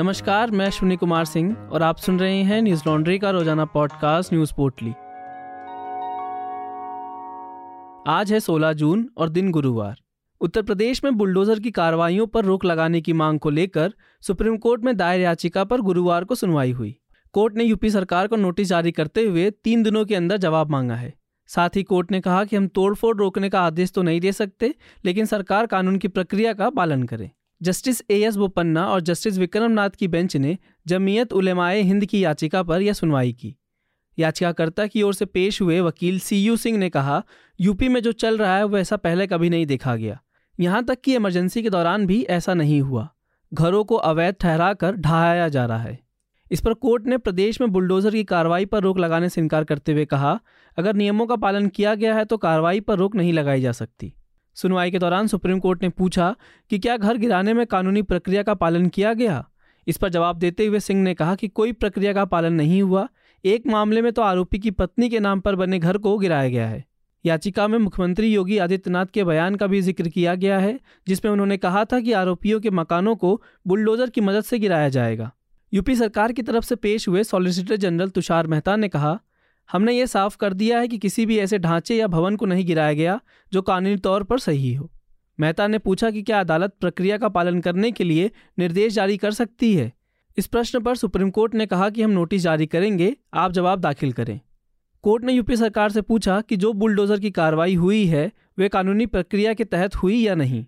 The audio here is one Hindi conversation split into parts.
नमस्कार, मैं अश्विनी कुमार सिंह और आप सुन रहे हैं न्यूज़ लॉन्ड्री का रोज़ाना पॉडकास्ट न्यूज़ पोर्टली। आज है 16 जून और दिन गुरुवार। उत्तर प्रदेश में बुलडोजर की कार्रवाइयों पर रोक लगाने की मांग को लेकर सुप्रीम कोर्ट में दायर याचिका पर गुरुवार को सुनवाई हुई। कोर्ट ने यूपी सरकार को नोटिस जारी करते हुए तीन दिनों के अंदर जवाब मांगा है। साथ ही कोर्ट ने कहा कि हम तोड़फोड़ रोकने का आदेश तो नहीं दे सकते, लेकिन सरकार कानून की प्रक्रिया का पालन करे। जस्टिस ए एस बोपन्ना और जस्टिस विक्रम नाथ की बेंच ने जमीयत उलेमाए हिंद की याचिका पर यह सुनवाई की। याचिकाकर्ता की ओर से पेश हुए वकील सी यू सिंह ने कहा, यूपी में जो चल रहा है वह ऐसा पहले कभी नहीं देखा गया। यहाँ तक कि इमरजेंसी के दौरान भी ऐसा नहीं हुआ। घरों को अवैध ठहरा कर ढहाया जा रहा है। इस पर कोर्ट ने प्रदेश में बुलडोजर की कार्रवाई पर रोक लगाने से इनकार करते हुए कहा, अगर नियमों का पालन किया गया है तो कार्रवाई पर रोक नहीं लगाई जा सकती। सुनवाई के दौरान सुप्रीम कोर्ट ने पूछा कि क्या घर गिराने में कानूनी प्रक्रिया का पालन किया गया? इस पर जवाब देते हुए सिंह ने कहा कि कोई प्रक्रिया का पालन नहीं हुआ। एक मामले में तो आरोपी की पत्नी के नाम पर बने घर को गिराया गया है। याचिका में मुख्यमंत्री योगी आदित्यनाथ के बयान का भी ज़िक्र किया गया है, जिसमें उन्होंने कहा था कि आरोपियों के मकानों को बुलडोजर की मदद से गिराया जाएगा। यूपी सरकार की तरफ़ से पेश हुए सॉलिसिटर जनरल तुषार मेहता ने कहा हमने ये साफ़ कर दिया है कि किसी भी ऐसे ढांचे या भवन को नहीं गिराया गया जो कानूनी तौर पर सही हो। मेहता ने पूछा कि क्या अदालत प्रक्रिया का पालन करने के लिए निर्देश जारी कर सकती है? इस प्रश्न पर सुप्रीम कोर्ट ने कहा कि हम नोटिस जारी करेंगे, आप जवाब दाखिल करें। कोर्ट ने यूपी सरकार से पूछा कि जो बुलडोजर की कार्रवाई हुई है, वे कानूनी प्रक्रिया के तहत हुई या नहीं?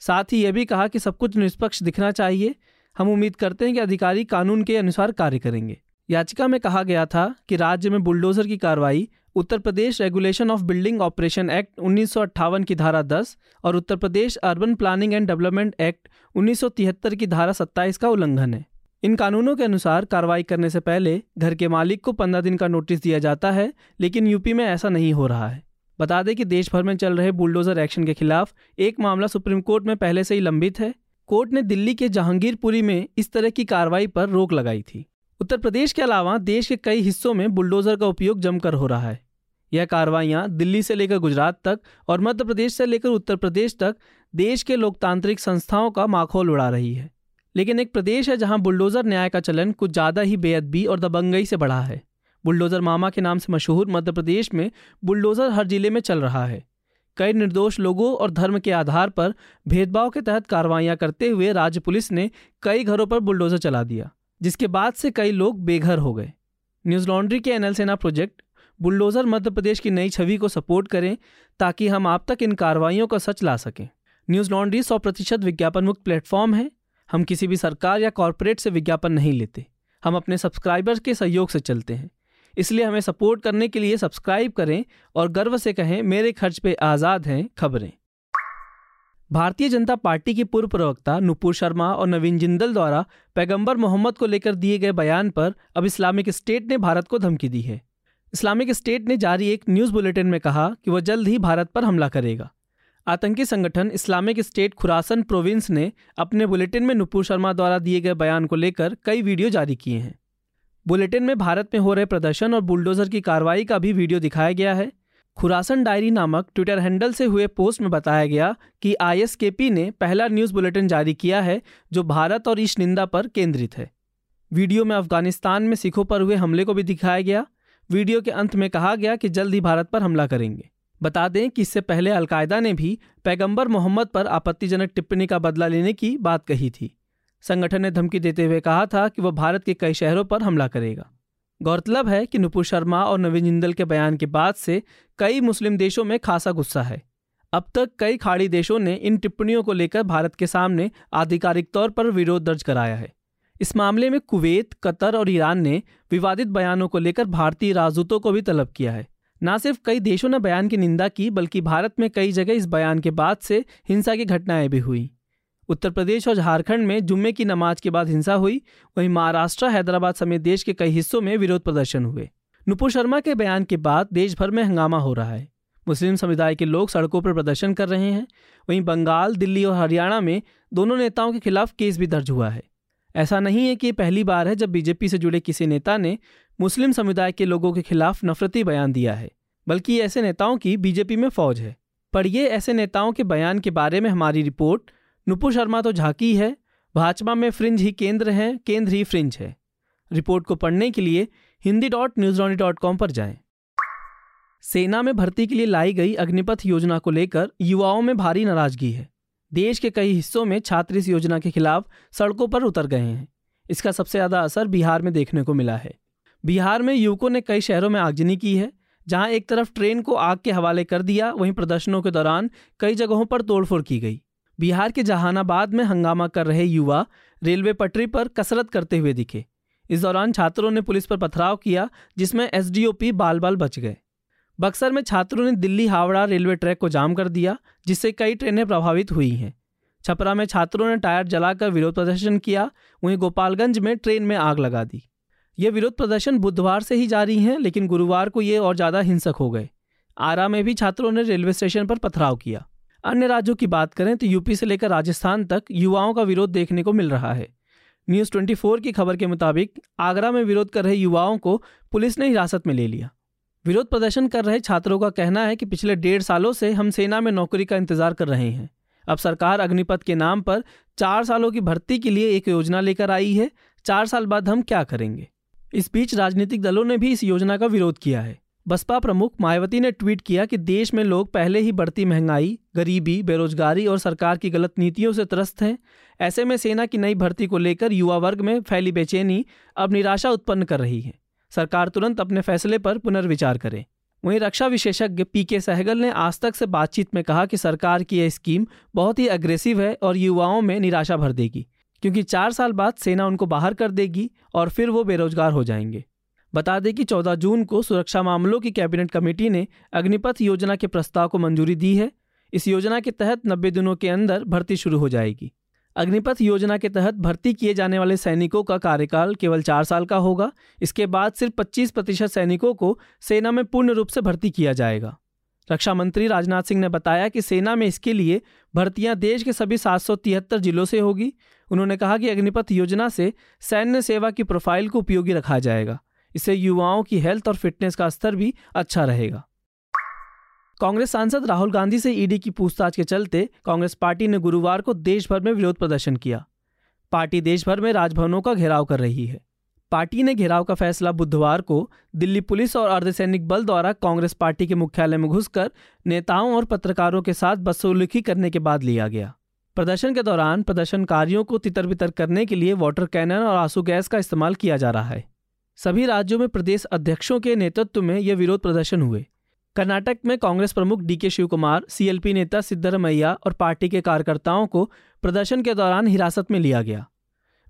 साथ ही यह भी कहा कि सब कुछ निष्पक्ष दिखना चाहिए। हम उम्मीद करते हैं कि अधिकारी कानून के अनुसार कार्य करेंगे। याचिका में कहा गया था कि राज्य में बुलडोजर की कार्रवाई, Uttar Pradesh regulation of building operation act उन्नीस सौ अट्ठावन की धारा 10 और Uttar Pradesh urban planning and development act उन्नीस सौ तिहत्तर की धारा 27 का उल्लंघन है। इन कानूनों के अनुसार कार्रवाई करने से पहले घर के मालिक को पंद्रह दिन का नोटिस दिया जाता है, लेकिन यूपी में ऐसा नहीं हो रहा है। बता दें कि देश भर में चल रहे बुलडोजर एक्शन के खिलाफ एक मामला सुप्रीम कोर्ट में पहले से ही लंबित है। कोर्ट ने दिल्ली के जहांगीरपुरी में इस तरह की कार्रवाई पर रोक लगाई थी। उत्तर प्रदेश के अलावा देश के कई हिस्सों में बुलडोजर का उपयोग जमकर हो रहा है। यह कार्रवाइयाँ दिल्ली से लेकर गुजरात तक और मध्य प्रदेश से लेकर उत्तर प्रदेश तक देश के लोकतांत्रिक संस्थाओं का माखोल उड़ा रही है। लेकिन एक प्रदेश है जहाँ बुलडोजर न्याय का चलन कुछ ज़्यादा ही बेअदबी और दबंगई से बढ़ा है। बुलडोजर मामा के नाम से मशहूर मध्य प्रदेश में बुलडोजर हर ज़िले में चल रहा है। कई निर्दोष लोगों और धर्म के आधार पर भेदभाव के तहत कार्रवाइयाँ करते हुए राज्य पुलिस ने कई घरों पर बुलडोजर चला दिया। जिसके बाद से कई लोग बेघर हो गए। न्यूज़ लॉन्ड्री के NL Sena project, bulldozer Madhya Pradesh की नई छवि को सपोर्ट करें ताकि हम आप तक इन कार्रवाइयों का सच ला सकें। न्यूज़ लॉन्ड्री सौ प्रतिशत विज्ञापन मुक्त प्लेटफॉर्म है। हम किसी भी सरकार या कॉरपोरेट से विज्ञापन नहीं लेते। हम अपने सब्सक्राइबर्स के सहयोग से चलते हैं। इसलिए हमें सपोर्ट करने के लिए सब्सक्राइब करें और गर्व से कहें, मेरे खर्च पे आज़ाद हैं खबरें। भारतीय जनता पार्टी की पूर्व प्रवक्ता नुपुर शर्मा और नवीन जिंदल द्वारा पैगंबर मोहम्मद को लेकर दिए गए बयान पर अब इस्लामिक स्टेट ने भारत को धमकी दी है। इस्लामिक स्टेट ने जारी एक न्यूज़ बुलेटिन में कहा कि वह जल्द ही भारत पर हमला करेगा। आतंकी संगठन इस्लामिक स्टेट खुरासन प्रोविंस ने अपने बुलेटिन में नुपुर शर्मा द्वारा दिए गए बयान को लेकर कई वीडियो जारी किए हैं। बुलेटिन में भारत में हो रहे प्रदर्शन और बुलडोजर की कार्रवाई का भी वीडियो दिखाया गया है। खुरासन डायरी नामक ट्विटर हैंडल से हुए पोस्ट में बताया गया कि आईएसकेपी ने पहला न्यूज़ बुलेटिन जारी किया है, जो भारत और ईश निंदा पर केंद्रित है। वीडियो में अफ़गानिस्तान में सिखों पर हुए हमले को भी दिखाया गया। वीडियो के अंत में कहा गया कि जल्द ही भारत पर हमला करेंगे। बता दें कि इससे पहले अलकायदा ने भी पैगंबर मोहम्मद पर आपत्तिजनक टिप्पणी का बदला लेने की बात कही थी। संगठन ने धमकी देते हुए कहा था कि वह भारत के कई शहरों पर हमला करेगा। गौरतलब है कि नुपुर शर्मा और नवीन जिंदल के बयान के बाद से कई मुस्लिम देशों में खासा गुस्सा है। अब तक कई खाड़ी देशों ने इन टिप्पणियों को लेकर भारत के सामने आधिकारिक तौर पर विरोध दर्ज कराया है। इस मामले में कुवैत, कतर और ईरान ने विवादित बयानों को लेकर भारतीय राजदूतों को भी तलब किया है। न सिर्फ़ कई देशों ने बयान की निंदा की, बल्कि भारत में कई जगह इस बयान के बाद से हिंसा की घटनाएँ भी हुई। उत्तर प्रदेश और झारखंड में जुम्मे की नमाज़ के बाद हिंसा हुई। वहीं महाराष्ट्र, हैदराबाद समेत देश के कई हिस्सों में विरोध प्रदर्शन हुए। नुपुर शर्मा के बयान के बाद देश भर में हंगामा हो रहा है। मुस्लिम समुदाय के लोग सड़कों पर प्रदर्शन कर रहे हैं। वहीं बंगाल, दिल्ली और हरियाणा में दोनों नेताओं के खिलाफ केस भी दर्ज हुआ है। ऐसा नहीं है कि पहली बार है जब बीजेपी से जुड़े किसी नेता ने मुस्लिम समुदाय के लोगों के खिलाफ नफरती बयान दिया है, बल्कि ऐसे नेताओं की बीजेपी में फौज है। पढ़िए ऐसे नेताओं के बयान के बारे में हमारी रिपोर्ट नुपुर शर्मा तो झांकी है भाजपा में फ्रिंज ही केंद्र है, केंद्र ही फ्रिंज है। रिपोर्ट को पढ़ने के लिए Hindi dot news dot com पर जाएँ। सेना में भर्ती के लिए लाई गई अग्निपथ योजना को लेकर युवाओं में भारी नाराज़गी है। देश के कई हिस्सों में छात्र इस योजना के खिलाफ सड़कों पर उतर गए हैं। इसका सबसे ज़्यादा असर बिहार में देखने को मिला है। बिहार में युवकों ने कई शहरों में आगजनी की है, जहाँ एक तरफ़ ट्रेन को आग के हवाले कर दिया, वहीं प्रदर्शनों के दौरान कई जगहों पर तोड़फोड़ की गई। बिहार के जहानाबाद में हंगामा कर रहे युवा रेलवे पटरी पर कसरत करते हुए दिखे। इस दौरान छात्रों ने पुलिस पर पथराव किया, जिसमें एसडीओपी बाल बाल बच गए। बक्सर में छात्रों ने दिल्ली हावड़ा रेलवे ट्रैक को जाम कर दिया, जिससे कई ट्रेनें प्रभावित हुई हैं। छपरा में छात्रों ने टायर जलाकर विरोध प्रदर्शन किया, वहीं गोपालगंज में ट्रेन में आग लगा दी। ये विरोध प्रदर्शन बुधवार से ही जारी हैं, लेकिन गुरुवार को ये और ज़्यादा हिंसक हो गए। आरा में भी छात्रों ने रेलवे स्टेशन पर पथराव किया। अन्य राज्यों की बात करें तो यूपी से लेकर राजस्थान तक युवाओं का विरोध देखने को मिल रहा है। न्यूज़ 24 की खबर के मुताबिक आगरा में विरोध कर रहे युवाओं को पुलिस ने हिरासत में ले लिया। विरोध प्रदर्शन कर रहे छात्रों का कहना है कि पिछले डेढ़ सालों से हम सेना में नौकरी का इंतज़ार कर रहे हैं। अब सरकार अग्निपथ के नाम पर चार सालों की भर्ती के लिए एक योजना लेकर आई है। चार साल बाद हम क्या करेंगे? इस बीच राजनीतिक दलों ने भी इस योजना का विरोध किया है। बसपा प्रमुख मायावती ने ट्वीट किया कि देश में लोग पहले ही बढ़ती महँगाई, गरीबी, बेरोजगारी और सरकार की गलत नीतियों से त्रस्त हैं। ऐसे में सेना की नई भर्ती को लेकर युवा वर्ग में फैली बेचैनी अब निराशा उत्पन्न कर रही है। सरकार तुरंत अपने फैसले पर पुनर्विचार करे। वहीं रक्षा विशेषज्ञ पी के सहगल ने आज तक से बातचीत में कहा कि सरकार की यह स्कीम बहुत ही अग्रेसिव है और युवाओं में निराशा भर देगी, क्योंकि चार साल बाद सेना उनको बाहर कर देगी और फिर वो बेरोजगार हो जाएँगे। बता दें कि 14 जून को सुरक्षा मामलों की कैबिनेट कमेटी ने अग्निपथ योजना के प्रस्ताव को मंजूरी दी है। इस योजना के तहत 90 दिनों के अंदर भर्ती शुरू हो जाएगी। अग्निपथ योजना के तहत भर्ती किए जाने वाले सैनिकों का कार्यकाल केवल चार साल का होगा। इसके बाद सिर्फ़ 25 प्रतिशत सैनिकों को सेना में पूर्ण रूप से भर्ती किया जाएगा। रक्षा मंत्री राजनाथ सिंह ने बताया कि सेना में इसके लिए भर्तियाँ देश के सभी सात सौ तिहत्तर जिलों से होगी। उन्होंने कहा कि अग्निपथ योजना से सैन्य सेवा की प्रोफ़ाइल को उपयोगी रखा जाएगा। इससे युवाओं की हेल्थ और फिटनेस का स्तर भी अच्छा रहेगा। कांग्रेस सांसद राहुल गांधी से ईडी की पूछताछ के चलते कांग्रेस पार्टी ने गुरुवार को देश भर में विरोध प्रदर्शन किया। पार्टी देश भर में राजभवनों का घेराव कर रही है। पार्टी ने घेराव का फैसला बुधवार को दिल्ली पुलिस और अर्धसैनिक बल द्वारा कांग्रेस पार्टी के मुख्यालय में घुसकर नेताओं और पत्रकारों के साथ बदसलूकी करने के बाद लिया गया। प्रदर्शन के दौरान प्रदर्शनकारियों को तितर बितर करने के लिए वाटर कैनन और आँसू गैस का इस्तेमाल किया जा रहा है। सभी राज्यों में प्रदेश अध्यक्षों के नेतृत्व में यह विरोध प्रदर्शन हुए। कर्नाटक में कांग्रेस प्रमुख डी के शिव कुमार सीएलपी नेता सिद्धरमैया और पार्टी के कार्यकर्ताओं को प्रदर्शन के दौरान हिरासत में लिया गया।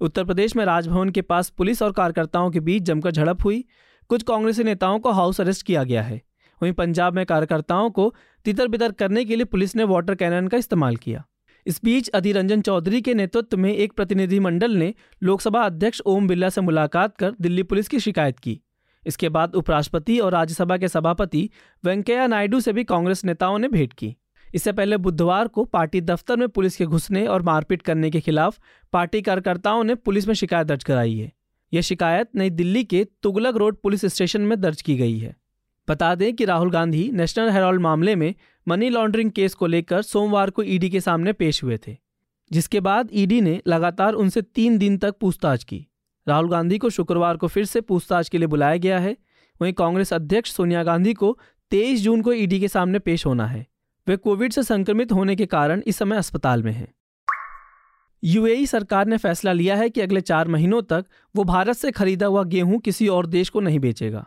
उत्तर प्रदेश में राजभवन के पास पुलिस और कार्यकर्ताओं के बीच जमकर झड़प हुई। कुछ कांग्रेसी नेताओं को हाउस अरेस्ट किया गया है। वहीं पंजाब में कार्यकर्ताओं को तितर बितर करने के लिए पुलिस ने वाटर कैनन का इस्तेमाल किया। इस बीच अधीर रंजन चौधरी के नेतृत्व में एक प्रतिनिधिमंडल ने लोकसभा अध्यक्ष ओम बिरला से मुलाकात कर दिल्ली पुलिस की शिकायत की। इसके बाद उपराष्ट्रपति और राज्यसभा के सभापति वेंकैया नायडू से भी कांग्रेस नेताओं ने भेंट की। इससे पहले बुधवार को पार्टी दफ्तर में पुलिस के घुसने और मारपीट करने के खिलाफ पार्टी कार्यकर्ताओं ने पुलिस में शिकायत दर्ज कराई है। यह शिकायत नई दिल्ली के तुगलक रोड पुलिस स्टेशन में दर्ज की गई है। बता दें कि राहुल गांधी नेशनल हेराल्ड मामले में मनी लॉन्ड्रिंग केस को लेकर सोमवार को ईडी के सामने पेश हुए थे, जिसके बाद ईडी ने लगातार उनसे तीन दिन तक पूछताछ की। राहुल गांधी को शुक्रवार को फिर से पूछताछ के लिए बुलाया गया है। वहीं कांग्रेस अध्यक्ष सोनिया गांधी को तेईस जून को ईडी के सामने पेश होना है। वे कोविड से संक्रमित होने के कारण इस समय अस्पताल में हैं। यूएई सरकार ने फैसला लिया है कि अगले चार महीनों तक वो भारत से खरीदा हुआ गेहूँ किसी और देश को नहीं बेचेगा।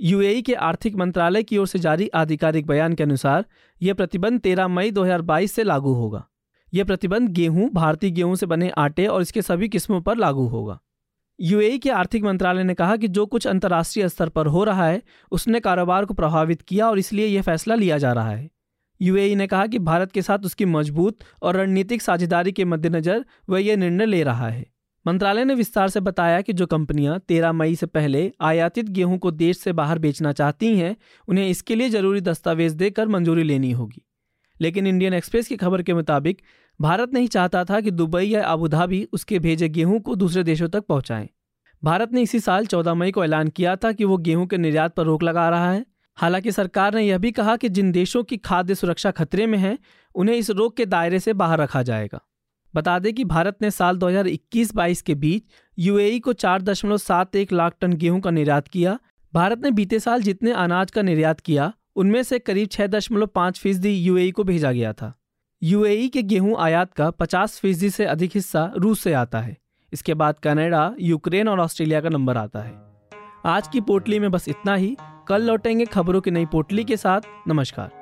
यूएई के आर्थिक मंत्रालय की ओर से जारी आधिकारिक बयान के अनुसार, यह प्रतिबंध 13 मई 2022 से लागू होगा। यह प्रतिबंध गेहूँ, भारतीय गेहूँ से बने आटे और इसके सभी किस्मों पर लागू होगा। यूएई के आर्थिक मंत्रालय ने कहा कि जो कुछ अंतर्राष्ट्रीय स्तर पर हो रहा है, उसने कारोबार को प्रभावित किया और इसलिए यह फैसला लिया जा रहा है। यूएई ने कहा कि भारत के साथ उसकी मज़बूत और रणनीतिक साझेदारी के मद्देनजर वह यह निर्णय ले रहा है। मंत्रालय ने विस्तार से बताया कि जो कंपनियाँ 13 मई से पहले आयातित गेहूँ को देश से बाहर बेचना चाहती हैं, उन्हें इसके लिए ज़रूरी दस्तावेज़ देकर मंजूरी लेनी होगी। लेकिन इंडियन एक्सप्रेस की खबर के मुताबिक, भारत नहीं चाहता था कि दुबई या अबुधाबी उसके भेजे गेहूँ को दूसरे देशों तक पहुंचाएँ। भारत ने इसी साल 14 मई को ऐलान किया था कि वो गेहूँ के निर्यात पर रोक लगा रहा है। हालाँकि सरकार ने यह भी कहा कि जिन देशों की खाद्य सुरक्षा खतरे में है, उन्हें इस रोक के दायरे से बाहर रखा जाएगा। बता दें कि भारत ने साल 2021-22 के बीच यूएई को चार दशमलव सात एक लाख टन गेहूँ का निर्यात किया। भारत ने बीते साल जितने अनाज का निर्यात किया, उनमें से करीब छह दशमलव पाँच फ़ीसदी यूएई को भेजा गया था। यूएई के गेहूँ आयात का 50 फ़ीसदी से अधिक हिस्सा रूस से आता है। इसके बाद कनाडा, यूक्रेन और ऑस्ट्रेलिया का नंबर आता है। आज की पोटली में बस इतना ही। कल लौटेंगे खबरों की नई पोटली के साथ। नमस्कार।